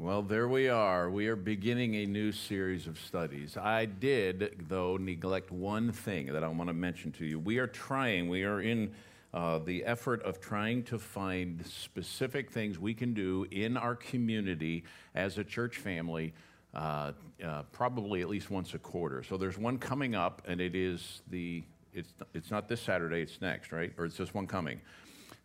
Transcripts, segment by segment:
Well, there we are. We are beginning a new series of studies. I did, though, neglect one thing that I want to mention to you. We are trying, we are in uh, the effort of trying to find specific things we can do in our community as a church family, uh, uh, probably at least once a quarter. So there's one coming up, and it is the, it's, it's not this Saturday, it's next, right? Or it's just one coming.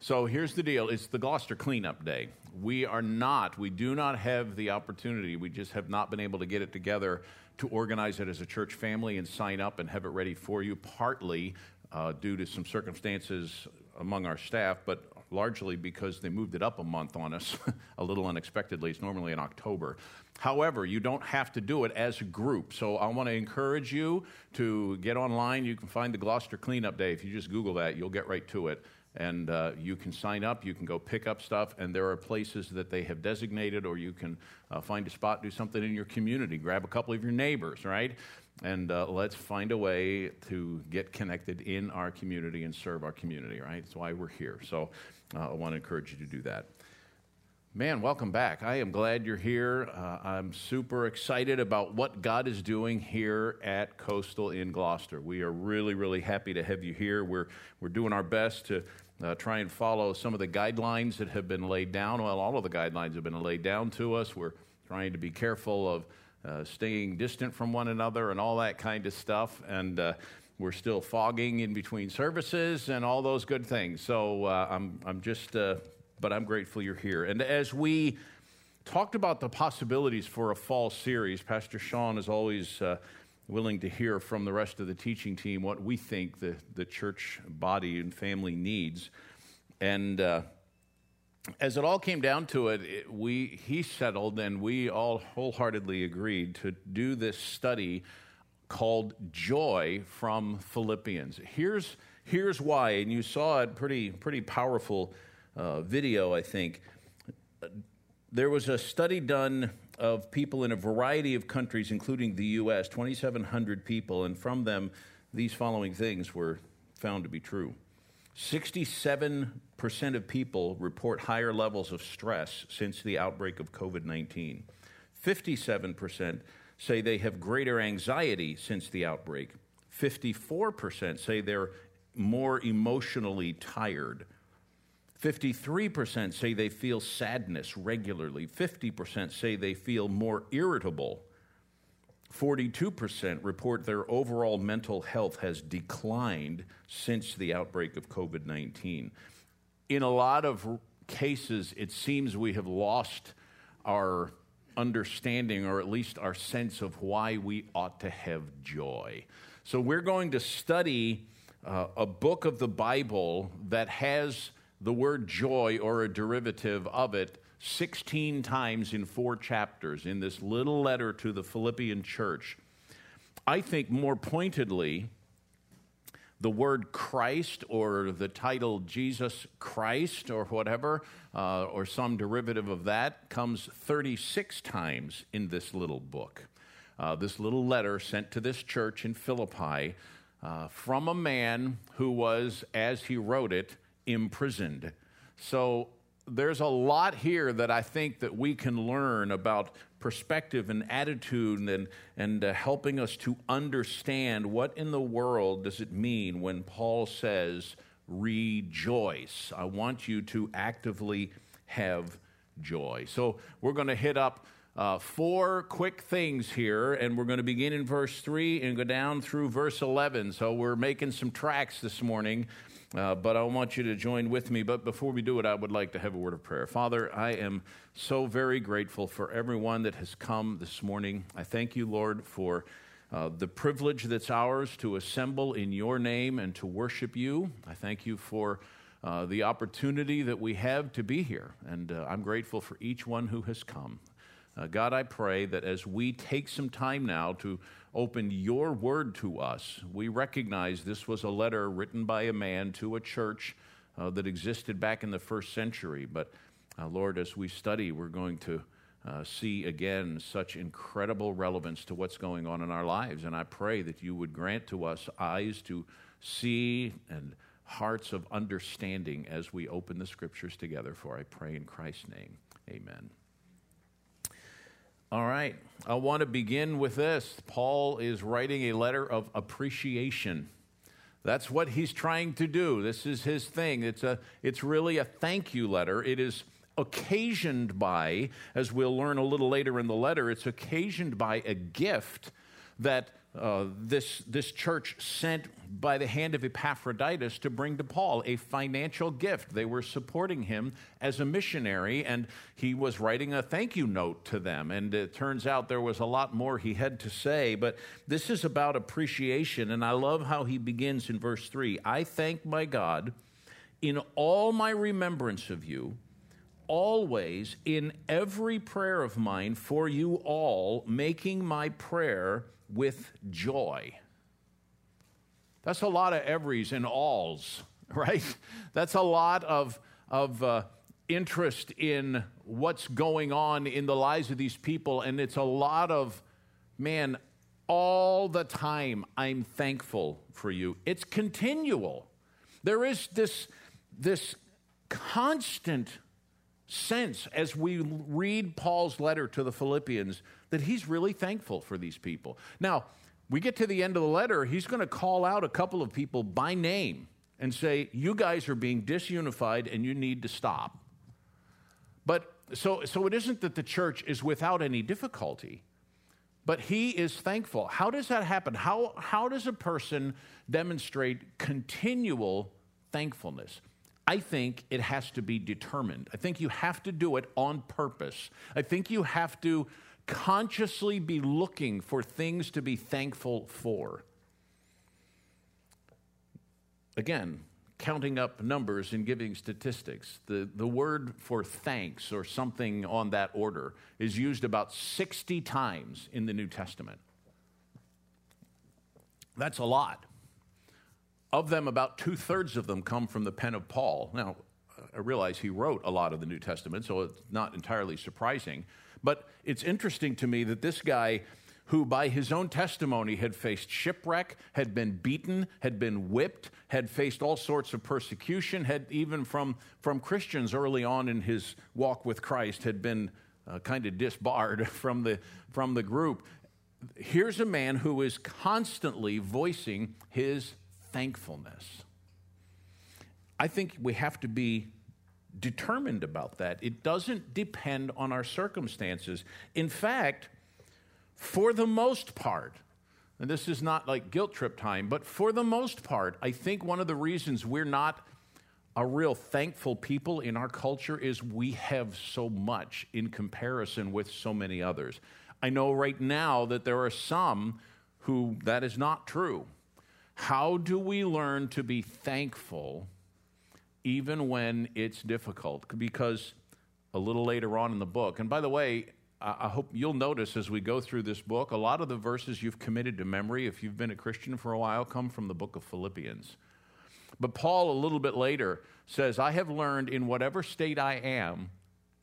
So here's the deal it's the Gloucester Cleanup Day. We are not, we do not have the opportunity, we just have not been able to get it together to organize it as a church family and sign up and have it ready for you, partly uh, due to some circumstances among our staff, but largely because they moved it up a month on us a little unexpectedly. It's normally in October. However, you don't have to do it as a group. So I want to encourage you to get online. You can find the Gloucester Cleanup Day. If you just Google that, you'll get right to it and uh, you can sign up, you can go pick up stuff, and there are places that they have designated, or you can uh, find a spot, do something in your community, grab a couple of your neighbors, right? And uh, let's find a way to get connected in our community and serve our community, right? That's why we're here. So uh, I want to encourage you to do that. Man, welcome back. I am glad you're here. Uh, I'm super excited about what God is doing here at Coastal in Gloucester. We are really, really happy to have you here. We're, we're doing our best to uh, try and follow some of the guidelines that have been laid down. Well, all of the guidelines have been laid down to us. We're trying to be careful of uh, staying distant from one another and all that kind of stuff. And uh, we're still fogging in between services and all those good things. So uh, I'm, I'm just, uh, but I'm grateful you're here. And as we talked about the possibilities for a fall series, Pastor Sean is always uh, willing to hear from the rest of the teaching team what we think the, the church body and family needs. And uh, as it all came down to it, it, we, he settled and we all wholeheartedly agreed to do this study called Joy from Philippians. Here's, here's why, and you saw it pretty, pretty powerful uh, video, I think. There was a study done of people in a variety of countries, including the U.S., 2,700 people, and from them, these following things were found to be true. 67% of people report higher levels of stress since the outbreak of COVID 19. 57% say they have greater anxiety since the outbreak. 54% say they're more emotionally tired. 53% say they feel sadness regularly. 50% say they feel more irritable. 42% report their overall mental health has declined since the outbreak of COVID 19. In a lot of cases, it seems we have lost our understanding or at least our sense of why we ought to have joy. So, we're going to study uh, a book of the Bible that has the word joy or a derivative of it 16 times in four chapters in this little letter to the Philippian church. I think more pointedly, the word Christ or the title Jesus Christ or whatever, uh, or some derivative of that, comes 36 times in this little book. Uh, this little letter sent to this church in Philippi uh, from a man who was, as he wrote it, imprisoned. So there's a lot here that I think that we can learn about perspective and attitude and, and uh, helping us to understand what in the world does it mean when Paul says, rejoice. I want you to actively have joy. So we're going to hit up uh, four quick things here, and we're going to begin in verse 3 and go down through verse 11. So we're making some tracks this morning uh, but I want you to join with me. But before we do it, I would like to have a word of prayer. Father, I am so very grateful for everyone that has come this morning. I thank you, Lord, for uh, the privilege that's ours to assemble in your name and to worship you. I thank you for uh, the opportunity that we have to be here. And uh, I'm grateful for each one who has come. Uh, God, I pray that as we take some time now to opened your word to us. We recognize this was a letter written by a man to a church uh, that existed back in the first century. But uh, Lord, as we study, we're going to uh, see again such incredible relevance to what's going on in our lives. And I pray that you would grant to us eyes to see and hearts of understanding as we open the scriptures together. For I pray in Christ's name. Amen. All right. I want to begin with this. Paul is writing a letter of appreciation. That's what he's trying to do. This is his thing. It's, a, it's really a thank you letter. It is occasioned by, as we'll learn a little later in the letter, it's occasioned by a gift that uh, this, this church sent by the hand of Epaphroditus to bring to Paul a financial gift. They were supporting him as a missionary, and he was writing a thank you note to them. And it turns out there was a lot more he had to say, but this is about appreciation. And I love how he begins in verse 3 I thank my God in all my remembrance of you always in every prayer of mine for you all, making my prayer with joy. That's a lot of everys and alls, right? That's a lot of, of uh, interest in what's going on in the lives of these people, and it's a lot of, man, all the time I'm thankful for you. It's continual. There is this, this constant sense as we read Paul's letter to the Philippians that he's really thankful for these people. Now, we get to the end of the letter, he's going to call out a couple of people by name and say, You guys are being disunified and you need to stop. But so, so it isn't that the church is without any difficulty, but he is thankful. How does that happen? How, how does a person demonstrate continual thankfulness? I think it has to be determined. I think you have to do it on purpose. I think you have to consciously be looking for things to be thankful for. Again, counting up numbers and giving statistics. The, the word for thanks or something on that order is used about 60 times in the New Testament. That's a lot. Of them, about two thirds of them come from the pen of Paul. Now, I realize he wrote a lot of the New Testament, so it's not entirely surprising. But it's interesting to me that this guy, who by his own testimony had faced shipwreck, had been beaten, had been whipped, had faced all sorts of persecution, had even from, from Christians early on in his walk with Christ, had been uh, kind of disbarred from the, from the group. Here's a man who is constantly voicing his thankfulness. I think we have to be determined about that. It doesn't depend on our circumstances. In fact, for the most part, and this is not like guilt trip time, but for the most part, I think one of the reasons we're not a real thankful people in our culture is we have so much in comparison with so many others. I know right now that there are some who that is not true. How do we learn to be thankful even when it's difficult? Because a little later on in the book, and by the way, I hope you'll notice as we go through this book, a lot of the verses you've committed to memory, if you've been a Christian for a while, come from the book of Philippians. But Paul, a little bit later, says, I have learned in whatever state I am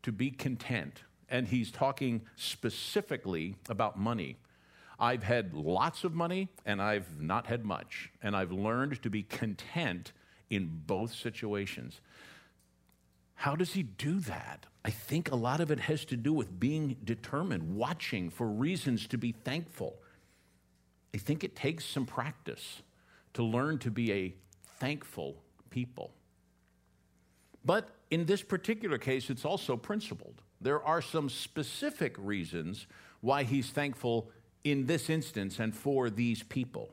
to be content. And he's talking specifically about money. I've had lots of money and I've not had much. And I've learned to be content in both situations. How does he do that? I think a lot of it has to do with being determined, watching for reasons to be thankful. I think it takes some practice to learn to be a thankful people. But in this particular case, it's also principled. There are some specific reasons why he's thankful in this instance and for these people.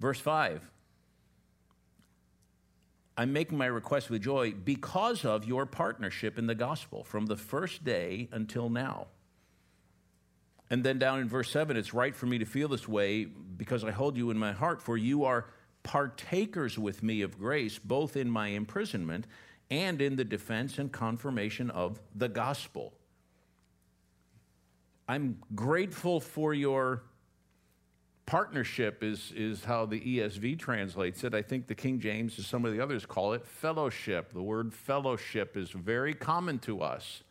Verse 5 I'm making my request with joy because of your partnership in the gospel from the first day until now. And then down in verse 7, it's right for me to feel this way because I hold you in my heart, for you are partakers with me of grace, both in my imprisonment and in the defense and confirmation of the gospel. I'm grateful for your partnership, is, is how the ESV translates it. I think the King James, as some of the others call it, fellowship. The word fellowship is very common to us.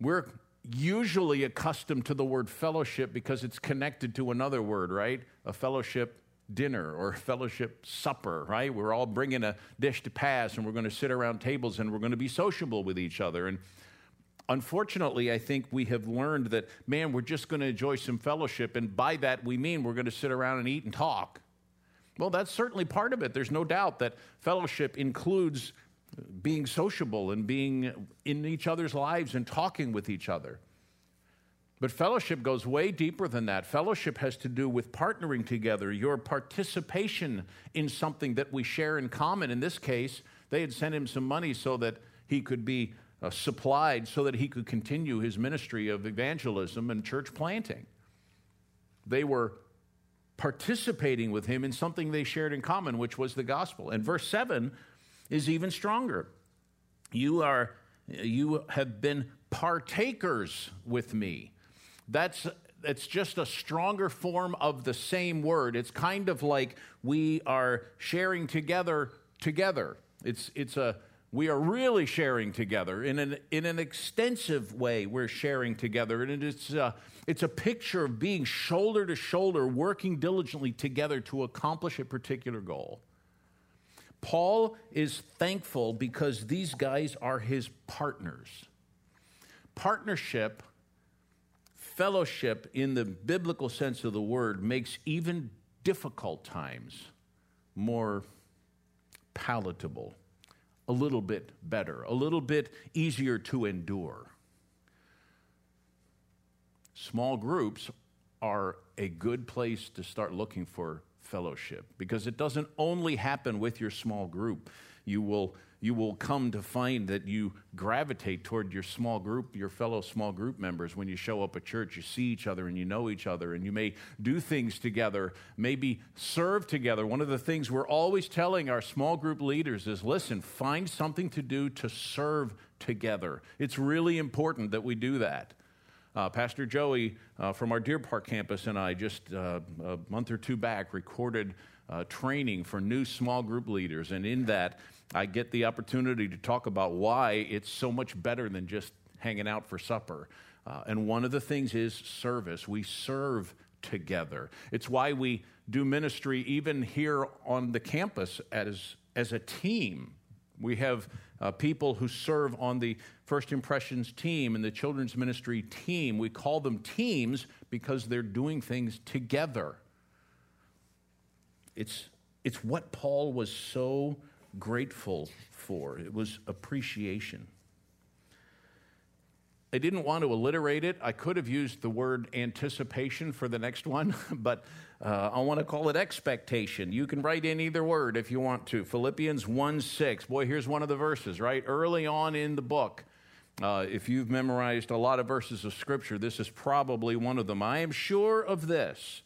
We're usually accustomed to the word fellowship because it's connected to another word, right? A fellowship dinner or fellowship supper, right? We're all bringing a dish to pass and we're going to sit around tables and we're going to be sociable with each other. And Unfortunately, I think we have learned that, man, we're just going to enjoy some fellowship, and by that we mean we're going to sit around and eat and talk. Well, that's certainly part of it. There's no doubt that fellowship includes being sociable and being in each other's lives and talking with each other. But fellowship goes way deeper than that. Fellowship has to do with partnering together, your participation in something that we share in common. In this case, they had sent him some money so that he could be uh, supplied, so that he could continue his ministry of evangelism and church planting. They were participating with him in something they shared in common, which was the gospel. And verse 7 is even stronger. You are you have been partakers with me. That's it's just a stronger form of the same word. It's kind of like we are sharing together together. It's it's a we are really sharing together in an, in an extensive way. We're sharing together and it's a, uh, it's a picture of being shoulder to shoulder working diligently together to accomplish a particular goal. Paul is thankful because these guys are his partners. Partnership, fellowship in the biblical sense of the word, makes even difficult times more palatable, a little bit better, a little bit easier to endure. Small groups are a good place to start looking for fellowship because it doesn't only happen with your small group. You will, you will come to find that you gravitate toward your small group, your fellow small group members. When you show up at church, you see each other and you know each other, and you may do things together, maybe serve together. One of the things we're always telling our small group leaders is listen, find something to do to serve together. It's really important that we do that. Uh, Pastor Joey uh, from our Deer Park campus and I just uh, a month or two back recorded uh, training for new small group leaders. And in that, I get the opportunity to talk about why it's so much better than just hanging out for supper. Uh, and one of the things is service. We serve together. It's why we do ministry even here on the campus as, as a team. We have uh, people who serve on the First Impressions team and the children's ministry team. We call them teams because they're doing things together. It's, it's what Paul was so grateful for, it was appreciation. I didn't want to alliterate it. I could have used the word anticipation for the next one, but uh, I want to call it expectation. You can write in either word if you want to. Philippians 1 6. Boy, here's one of the verses, right? Early on in the book. Uh, if you've memorized a lot of verses of Scripture, this is probably one of them. I am sure of this,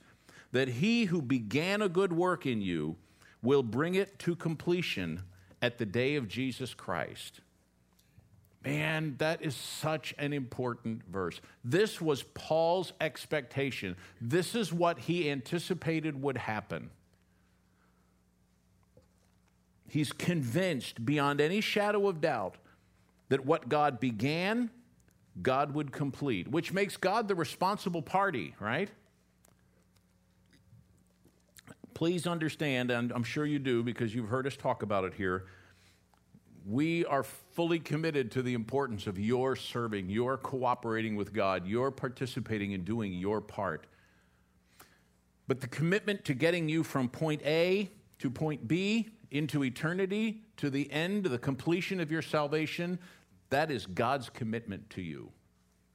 that he who began a good work in you will bring it to completion at the day of Jesus Christ. Man, that is such an important verse. This was Paul's expectation. This is what he anticipated would happen. He's convinced beyond any shadow of doubt that what God began, God would complete, which makes God the responsible party, right? Please understand, and I'm sure you do because you've heard us talk about it here we are fully committed to the importance of your serving, your cooperating with God, your participating in doing your part. But the commitment to getting you from point A to point B into eternity, to the end, the completion of your salvation, that is God's commitment to you.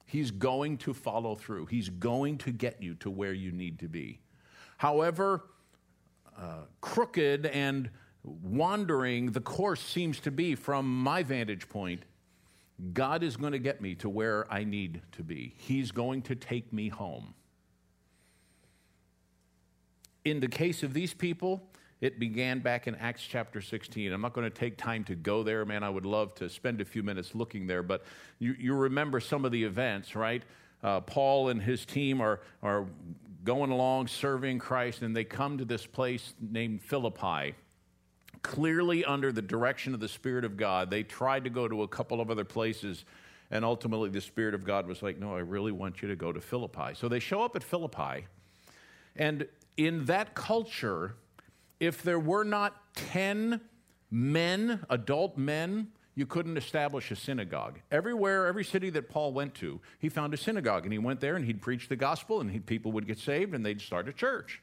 He's going to follow through, He's going to get you to where you need to be. However, uh, crooked and wandering the course seems to be from my vantage point, God is going to get me to where I need to be. He's going to take me home. In the case of these people, it began back in Acts chapter 16. I'm not going to take time to go there, man. I would love to spend a few minutes looking there, but you, you remember some of the events, right? Uh, Paul and his team are, are going along serving Christ, and they come to this place named Philippi clearly under the direction of the Spirit of God. They tried to go to a couple of other places, and ultimately the Spirit of God was like, No, I really want you to go to Philippi. So they show up at Philippi, and in that culture, if there were not 10 men, adult men, you couldn't establish a synagogue. Everywhere, every city that Paul went to, he found a synagogue and he went there and he'd preach the gospel and he, people would get saved and they'd start a church.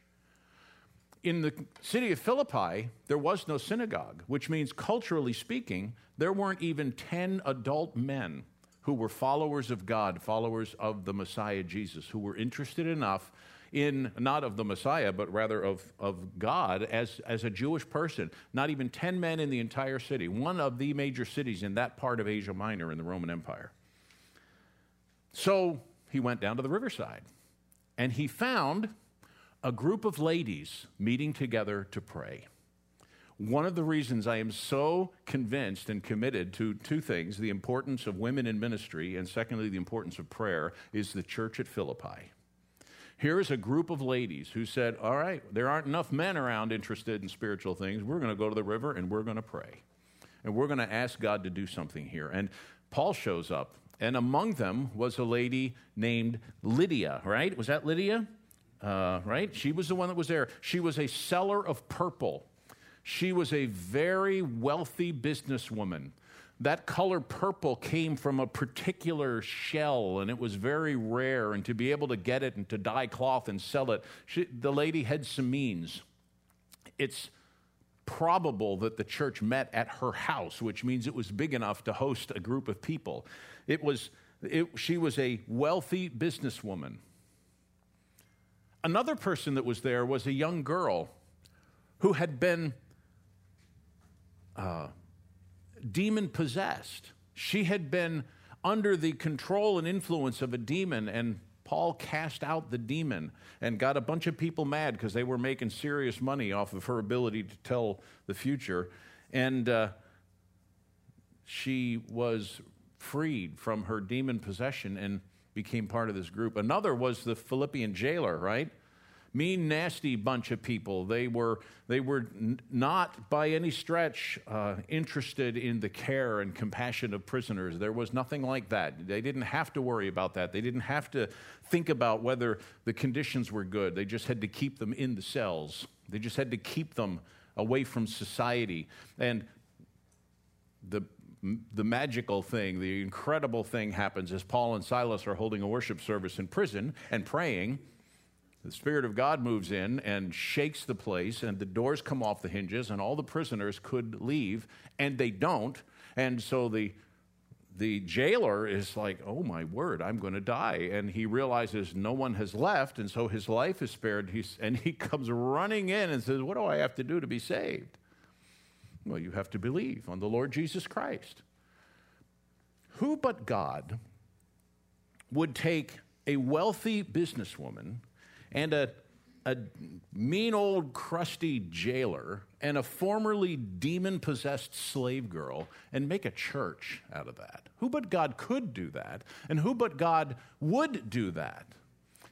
In the city of Philippi, there was no synagogue, which means, culturally speaking, there weren't even 10 adult men who were followers of God, followers of the Messiah Jesus, who were interested enough in not of the Messiah, but rather of, of God as, as a Jewish person. Not even 10 men in the entire city, one of the major cities in that part of Asia Minor in the Roman Empire. So he went down to the riverside and he found a group of ladies meeting together to pray. One of the reasons I am so convinced and committed to two things the importance of women in ministry, and secondly, the importance of prayer is the church at Philippi. Here is a group of ladies who said, All right, there aren't enough men around interested in spiritual things. We're going to go to the river and we're going to pray. And we're going to ask God to do something here. And Paul shows up, and among them was a lady named Lydia, right? Was that Lydia? Uh, right? She was the one that was there. She was a seller of purple. She was a very wealthy businesswoman that color purple came from a particular shell and it was very rare. And to be able to get it and to dye cloth and sell it she, the lady had some means. It's probable that the church met at her house which means it was big enough to host a group of people. It was it, she was a wealthy businesswoman. Another person that was there was a young girl who had been uh, demon possessed. She had been under the control and influence of a demon, and Paul cast out the demon and got a bunch of people mad because they were making serious money off of her ability to tell the future. And uh, she was freed from her demon possession and became part of this group. Another was the Philippian jailer, right? Mean, nasty bunch of people. They were, they were n- not by any stretch uh, interested in the care and compassion of prisoners. There was nothing like that. They didn't have to worry about that. They didn't have to think about whether the conditions were good. They just had to keep them in the cells, they just had to keep them away from society. And the the magical thing, the incredible thing happens as Paul and Silas are holding a worship service in prison and praying the Spirit of God moves in and shakes the place, and the doors come off the hinges, and all the prisoners could leave, and they don't. And so the the jailer is like, Oh my word, I'm going to die. And he realizes no one has left, and so his life is spared. He's, and he comes running in and says, What do I have to do to be saved? Well, you have to believe on the Lord Jesus Christ. Who but God would take a wealthy businesswoman and a, a mean old crusty jailer and a formerly demon possessed slave girl and make a church out of that. Who but God could do that? And who but God would do that?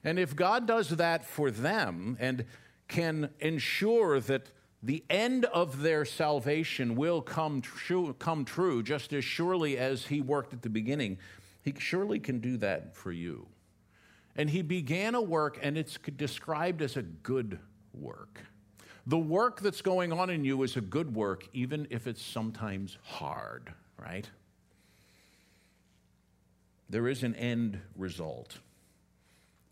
And if God does that for them and can ensure that the end of their salvation will come come true just as surely as He worked at the beginning, He surely can do that for you. And he began a work, and it's described as a good work. The work that's going on in you is a good work, even if it's sometimes hard, right? There is an end result.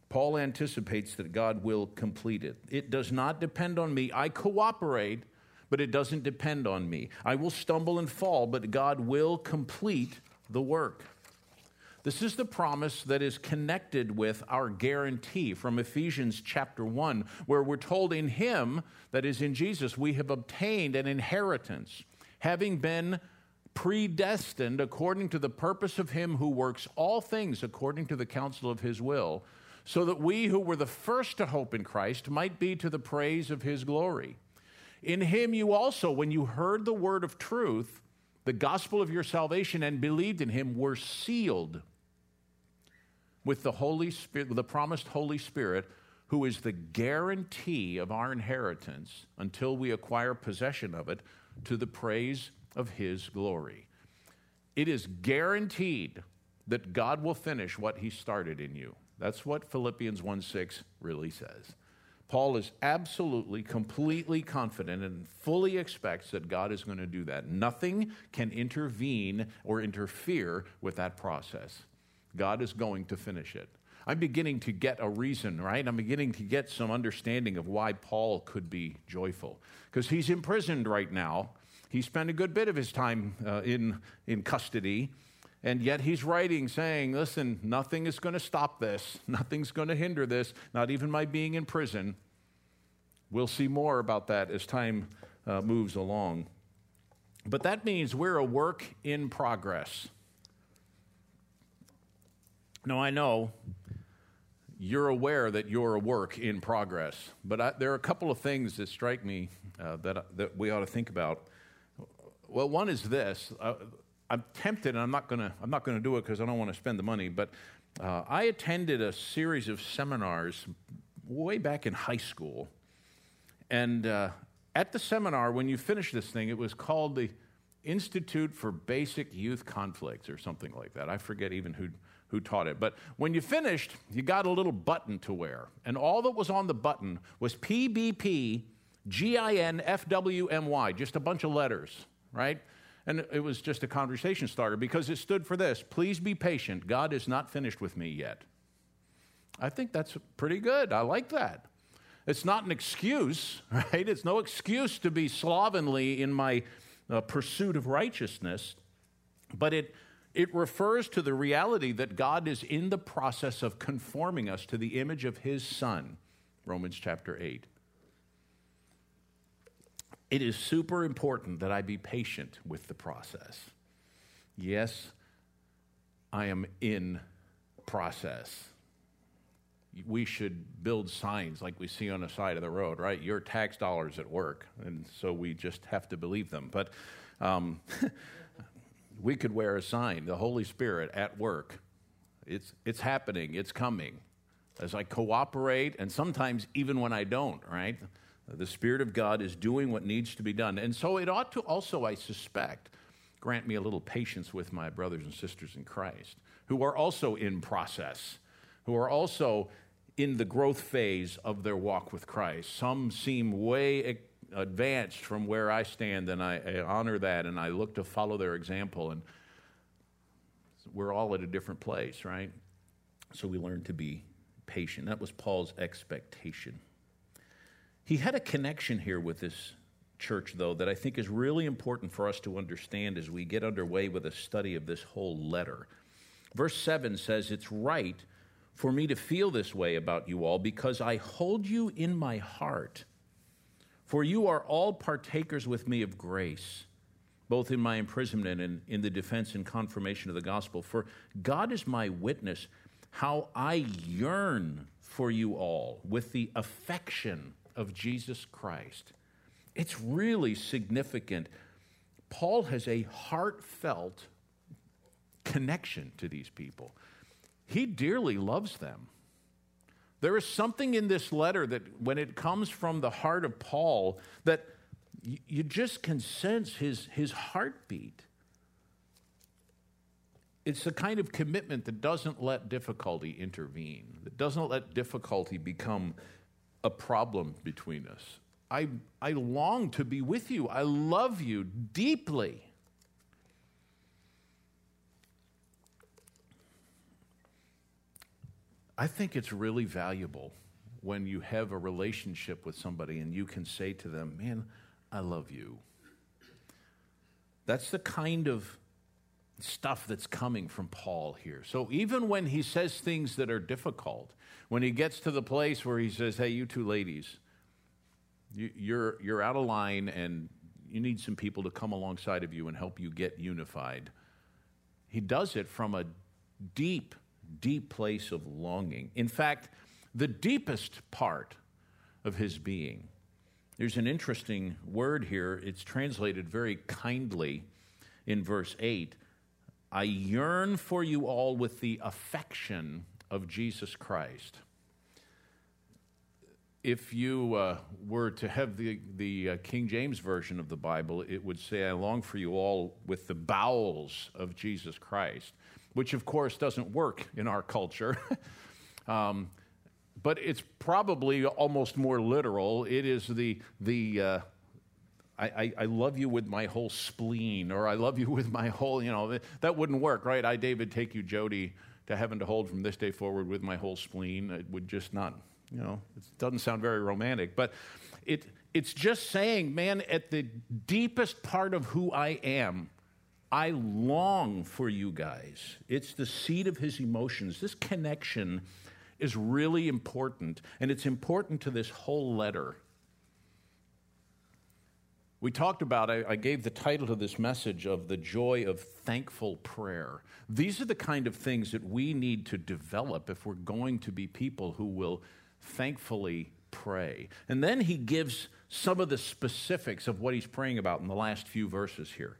Paul anticipates that God will complete it. It does not depend on me. I cooperate, but it doesn't depend on me. I will stumble and fall, but God will complete the work. This is the promise that is connected with our guarantee from Ephesians chapter 1, where we're told in Him, that is in Jesus, we have obtained an inheritance, having been predestined according to the purpose of Him who works all things according to the counsel of His will, so that we who were the first to hope in Christ might be to the praise of His glory. In Him you also, when you heard the word of truth, the gospel of your salvation, and believed in Him, were sealed with the Holy Spirit, the promised Holy Spirit, who is the guarantee of our inheritance until we acquire possession of it to the praise of his glory. It is guaranteed that God will finish what he started in you. That's what Philippians 1 6 really says. Paul is absolutely, completely confident and fully expects that God is going to do that. Nothing can intervene or interfere with that process. God is going to finish it. I'm beginning to get a reason, right? I'm beginning to get some understanding of why Paul could be joyful. Because he's imprisoned right now. He spent a good bit of his time uh, in, in custody. And yet he's writing saying, listen, nothing is going to stop this. Nothing's going to hinder this, not even my being in prison. We'll see more about that as time uh, moves along. But that means we're a work in progress. Now, I know you're aware that you're a work in progress, but I, there are a couple of things that strike me uh, that, that we ought to think about. Well, one is this. Uh, I'm tempted, and I'm not going to I'm not going to do it because I don't want to spend the money. But uh, I attended a series of seminars way back in high school, and uh, at the seminar, when you finish this thing, it was called the Institute for Basic Youth Conflicts or something like that. I forget even who who taught it. But when you finished, you got a little button to wear. And all that was on the button was PBP GINFWMY, just a bunch of letters, right? And it was just a conversation starter because it stood for this Please be patient. God is not finished with me yet. I think that's pretty good. I like that. It's not an excuse, right? It's no excuse to be slovenly in my uh, pursuit of righteousness, but it it refers to the reality that God is in the process of conforming us to the image of his Son, Romans chapter 8. It is super important that I be patient with the process. Yes, I am in process. We should build signs like we see on the side of the road, right? Your tax dollars at work, and so we just have to believe them. But um, we could wear a sign the Holy Spirit at work. It's, it's happening, it's coming. As I cooperate, and sometimes even when I don't, right? The Spirit of God is doing what needs to be done. And so it ought to also, I suspect, grant me a little patience with my brothers and sisters in Christ who are also in process, who are also in the growth phase of their walk with Christ. Some seem way advanced from where I stand, and I, I honor that, and I look to follow their example. And we're all at a different place, right? So we learn to be patient. That was Paul's expectation. He had a connection here with this church, though, that I think is really important for us to understand as we get underway with a study of this whole letter. Verse 7 says, It's right for me to feel this way about you all because I hold you in my heart for you are all partakers with me of grace, both in my imprisonment and in the defense and confirmation of the gospel. For God is my witness how I yearn for you all with the affection of Jesus Christ. It's really significant. Paul has a heartfelt connection to these people. He dearly loves them. There is something in this letter that, when it comes from the heart of Paul, that you just can sense his, his heartbeat. It's the kind of commitment that doesn't let difficulty intervene, that doesn't let difficulty become a problem between us. I, I long to be with you. I love you deeply. I think it's really valuable when you have a relationship with somebody and you can say to them, Man, I love you. That's the kind of stuff that's coming from Paul here. So even when he says things that are difficult, when he gets to the place where he says, Hey, you two ladies, you're, you're out of line and you need some people to come alongside of you and help you get unified. He does it from a deep deep place of longing. In fact, the deepest part of his being. There's an interesting word here. It's translated very kindly in verse 8. I yearn for you all with the affection of Jesus Christ. If you uh, were to have the, the uh, King James Version of the Bible, it would say, I long for you all with the bowels of Jesus Christ which of course doesn't work in our culture. um, but it's probably almost more literal. It is the, the uh, I, I, I, love you with my whole spleen, or I love you with my whole, you know, that wouldn't work, right? I, David, take you, Jody, to heaven to hold from this day forward with my whole spleen. It would just not, you know, it doesn't sound very romantic. But it, it's just saying, man, at the deepest part of who I am, I long for you guys. It's the seat of his emotions. This connection is really important, and it's important to this whole letter. We talked about, I, I, gave the title to this message of the joy of thankful prayer. These are the kind of things that we need to develop if we're going to be people who will thankfully pray. And then he gives some of the specifics of what he's praying about in the last few verses here.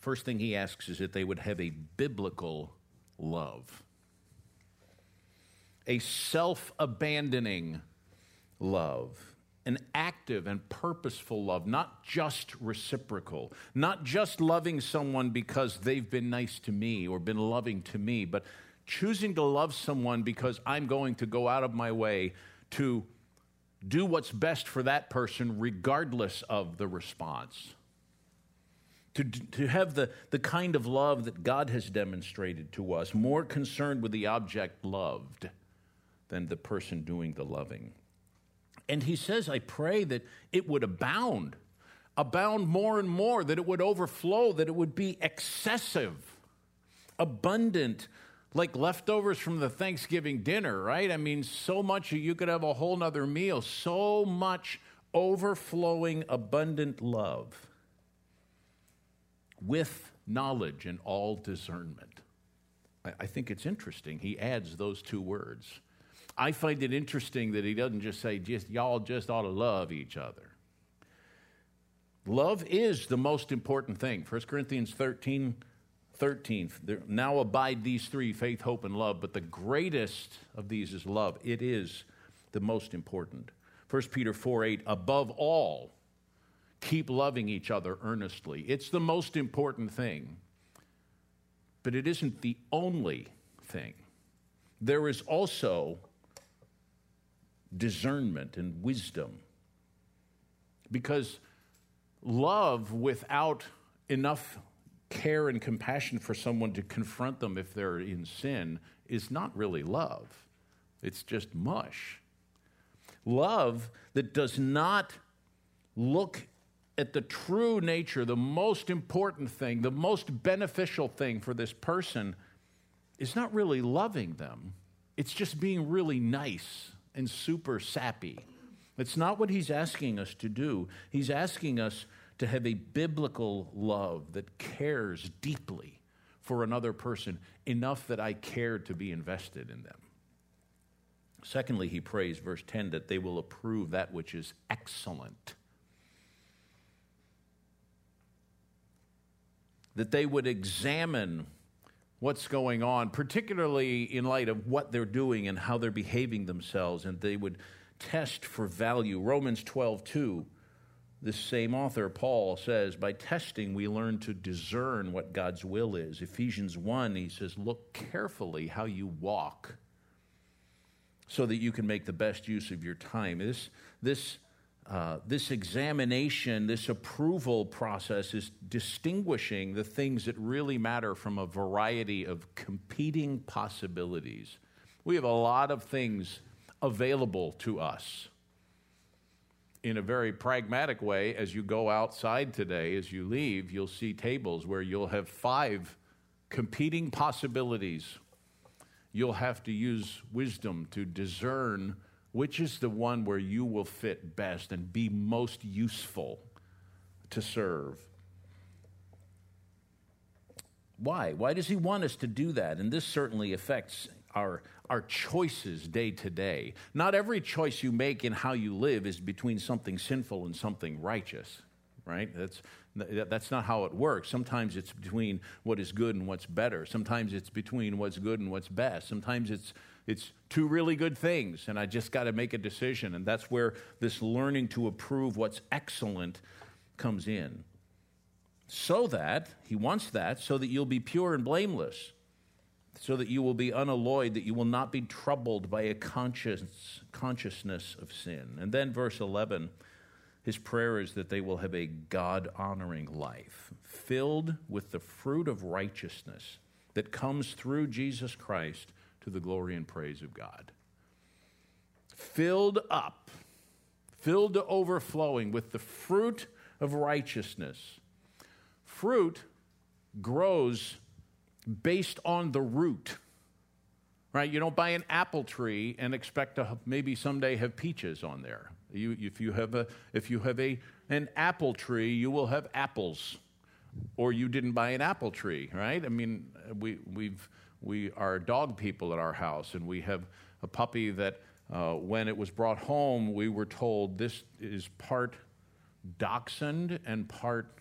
First thing he asks is that they would have a biblical love a self abandoning love, an active and purposeful love, not just reciprocal, not just loving someone because they've been nice to me or been loving to me, but choosing to love someone because I'm going to go out of my way to do what's best for that person regardless of the response. To, to have the, the kind of love that God has demonstrated to us, more concerned with the object loved than the person doing the loving. And he says, I pray that it would abound, abound more and more, that it would overflow, that it would be excessive, abundant, like leftovers from the Thanksgiving dinner, right? I mean, so much you could have a whole nother meal, so much overflowing, abundant love with knowledge and all discernment. I, I think it's interesting. He adds those two words I find it interesting that he doesn't just say, just, y'all just ought to love each other. Love is the most important thing. 1 Corinthians 13, 13. Now abide these three faith, hope, and love, but the greatest of these is love. It is the most important. 1 Peter 4 8, above all, keep loving each other earnestly. It's the most important thing, but it isn't the only thing. There is also discernment and wisdom. Because love without enough care and compassion for someone to confront them if they're in sin is not really love, it's just mush. Love that does not look at the true nature, the most important thing, the most beneficial thing for this person is not really loving them. It's just being really nice and super sappy. It's not what he's asking us to do. He's asking us to have a biblical love that cares deeply for another person, enough that I care to be invested in them. Secondly, he prays, verse 10, that they will approve that which is excellent. That they would examine what's going on, particularly in light of what they're doing and how they're behaving themselves, and they would test for value. Romans 12, 2, this same author, Paul, says, By testing, we learn to discern what God's will is. Ephesians 1, he says, Look carefully how you walk so that you can make the best use of your time. This, this uh, this examination, this approval process is distinguishing the things that really matter from a variety of competing possibilities. We have a lot of things available to us. In a very pragmatic way, as you go outside today, as you leave, you'll see tables where you'll have five competing possibilities. You'll have to use wisdom to discern which is the one where you will fit best and be most useful to serve? Why? Why does he want us to do that? And this certainly affects our, our choices day to day. Not every choice you make in how you live is between something sinful and something righteous, right? That's, that's not how it works. Sometimes it's between what is good and what's better. Sometimes it's between what's good and what's best. Sometimes it's, it's two really good things, and I just got to make a decision. And that's where this learning to approve what's excellent comes in. So that, he wants that, so that you'll be pure and blameless so that you will be unalloyed, that you will not be troubled by a conscious, consciousness of sin. And then, verse 11, his prayer is that they will have a God honoring life, filled with the fruit of righteousness that comes through Jesus Christ to the glory and praise of God. Filled up, filled to overflowing with the fruit of righteousness. Fruit grows based on the root. Right? You don't buy an apple tree and expect to maybe someday have peaches on there. You, if you have, a, if you have a, an apple tree, you will have apples. Or you didn't buy an apple tree, right? I mean, we, we've, we are dog people at our house, and we have a puppy that uh, when it was brought home, we were told this is part dachshund and part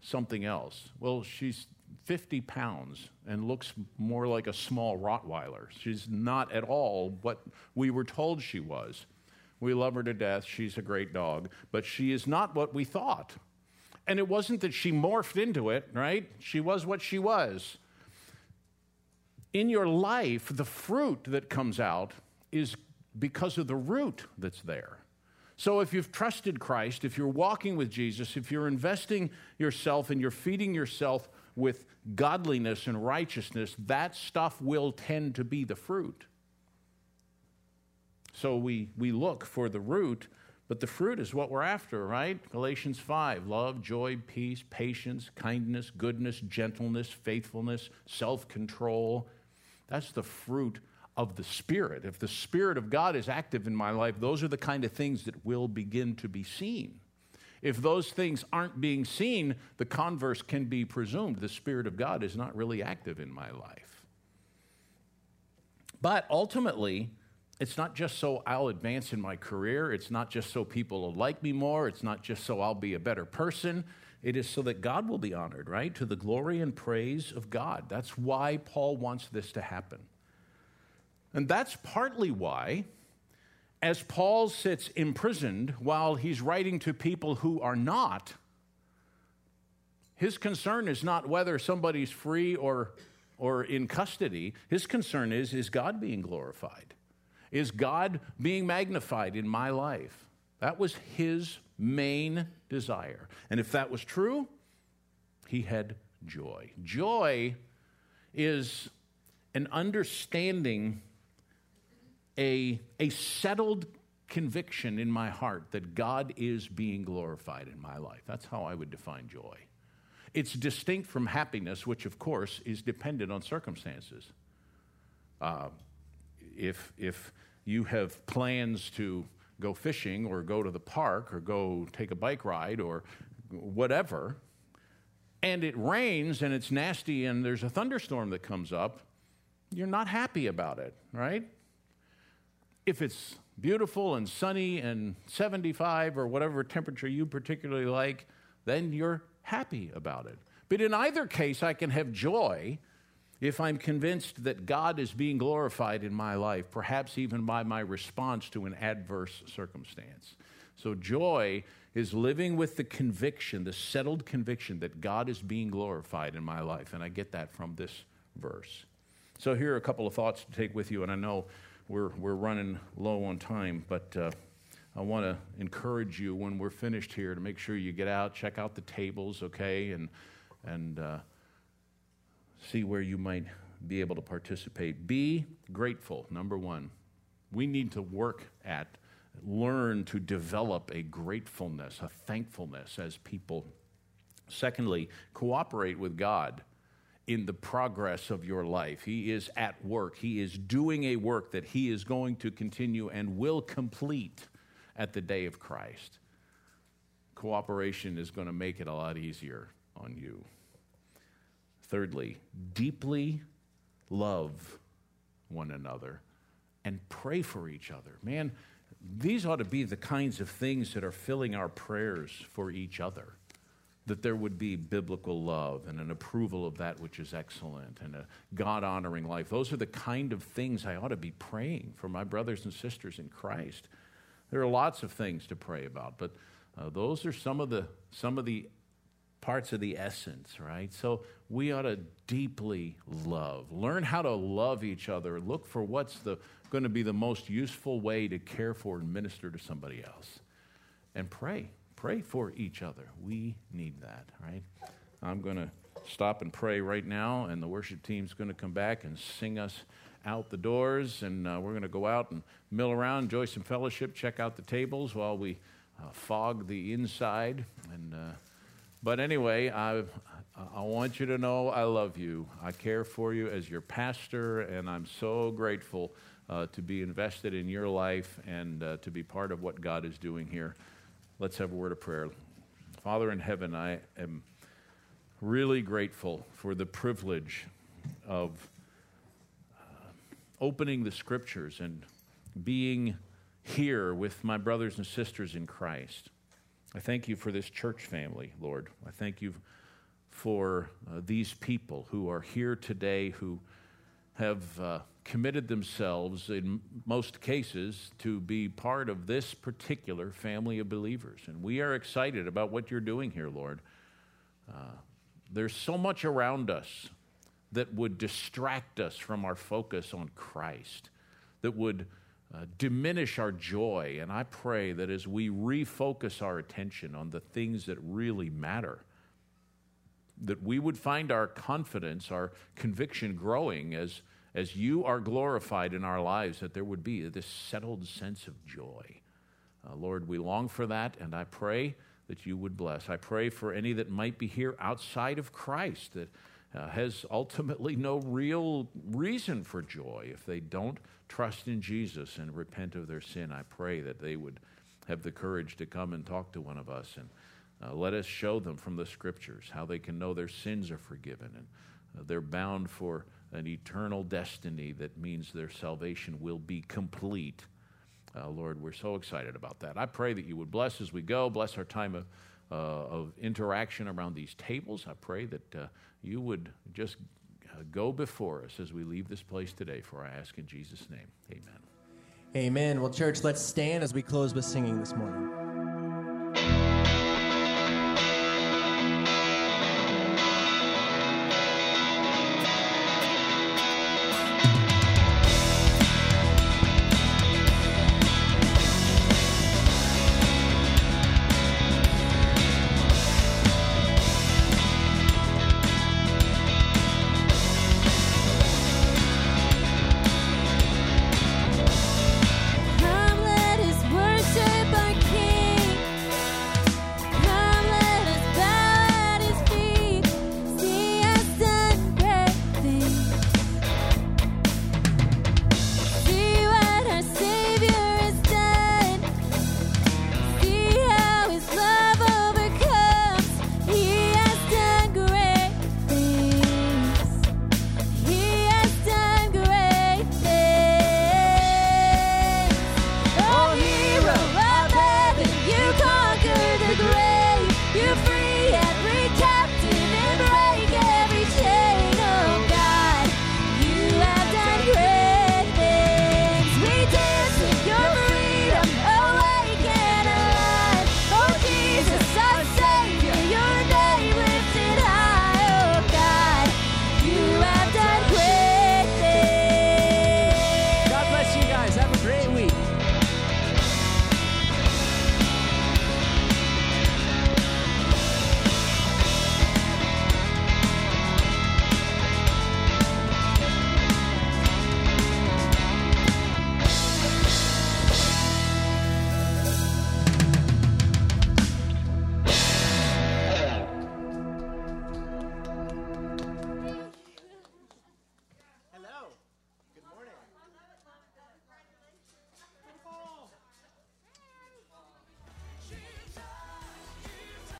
something else. Well, she's 50 pounds and looks more like a small Rottweiler. She's not at all what we were told she was. We love her to death. She's a great dog, but she is not what we thought. And it wasn't that she morphed into it, right? She was what she was. In your life, the fruit that comes out is because of the root that's there. So, if you've trusted Christ, if you're walking with Jesus, if you're investing yourself and you're feeding yourself with godliness and righteousness, that stuff will tend to be the fruit. So we, we look for the root, but the fruit is what we're after, right? Galatians 5 love, joy, peace, patience, kindness, goodness, gentleness, faithfulness, self control. That's the fruit of the Spirit. If the Spirit of God is active in my life, those are the kind of things that will begin to be seen. If those things aren't being seen, the converse can be presumed. The Spirit of God is not really active in my life. But ultimately, it's not just so I'll advance in my career. It's not just so people will like me more. It's not just so I'll be a better person. It is so that God will be honored, right? To the glory and praise of God. That's why Paul wants this to happen. And that's partly why as Paul sits imprisoned while he's writing to people who are not, his concern is not whether somebody's free or, or in custody. His concern is is God being glorified? Is God being magnified in my life? That was his main desire. And if that was true, he had joy. Joy is an understanding a, a settled conviction in my heart that God is being glorified in my life. That's how I would define joy. It's distinct from happiness, which, of course, is dependent on circumstances. Uh, if, if you have plans to go fishing or go to the park or go take a bike ride or whatever, and it rains and it's nasty and there's a thunderstorm that comes up, you're not happy about it, right? if it's beautiful and sunny and 75 or whatever temperature you particularly like, then you're happy about it. But in either case, I can have joy if I'm convinced that God is being glorified in my life, perhaps even by my response to an adverse circumstance. So, joy is living with the conviction, the settled conviction that God is being glorified in my life. And I get that from this verse. So, here are a couple of thoughts to take with you. And I know we're, we're running low on time, but uh, I want to encourage you when we're finished here to make sure you get out, check out the tables, okay, and, and uh, see where you might be able to participate. Be grateful, number one. We need to work at, learn to develop a gratefulness, a thankfulness as people. Secondly, cooperate with God in the progress of your life. He is at work. He is doing a work that He is going to continue and will complete at the day of Christ. Cooperation is going to make it a lot easier on you. Thirdly, deeply love one another and pray for each other. Man, these ought to be the kinds of things that are filling our prayers for each other. That there would be biblical love and an approval of that which is excellent and a God honoring life. Those are the kind of things I ought to be praying for my brothers and sisters in Christ. There are lots of things to pray about, but uh, those are some of the some of the parts of the essence, right? So we ought to deeply love. Learn how to love each other. Look for what's the, going to be the most useful way to care for and minister to somebody else. And pray. Pray for each other. We need that, right? I'm going to stop and pray right now, and the worship team's going to come back and sing us out the doors. And uh, we're going to go out and mill around, enjoy some fellowship, check out the tables while we uh, fog the inside. And. Uh, but anyway, I, I want you to know I love you. I care for you as your pastor, and I'm so grateful uh, to be invested in your life and uh, to be part of what God is doing here. Let's have a word of prayer. Father in heaven, I am really grateful for the privilege of uh, opening the scriptures and being here with my brothers and sisters in Christ. I thank you for this church family, Lord. I thank you for uh, these people who are here today who have uh, committed themselves, in most cases, to be part of this particular family of believers. And we are excited about what you're doing here, Lord. Uh, there's so much around us that would distract us from our focus on Christ, that would uh, diminish our joy. And I pray that as we refocus our attention on the things that really matter, that we would find our confidence, our conviction growing as, as you are glorified in our lives, that there would be this settled sense of joy. Uh, Lord, we long for that, and I pray that you would bless. I pray for any that might be here outside of Christ that uh, has ultimately no real reason for joy if they don't trust in Jesus and repent of their sin. I pray that they would have the courage to come and talk to one of us and uh, let us show them from the scriptures how they can know their sins are forgiven and uh, they're bound for an eternal destiny that means their salvation will be complete. Uh, Lord, we're so excited about that. I pray that you would bless as we go, bless our time of, uh, of interaction around these tables. I pray that uh, you would just Uh, go before us as we leave this place today, for I ask in Jesus' name. Amen. Amen. Well, church, let's stand as we close with singing this morning.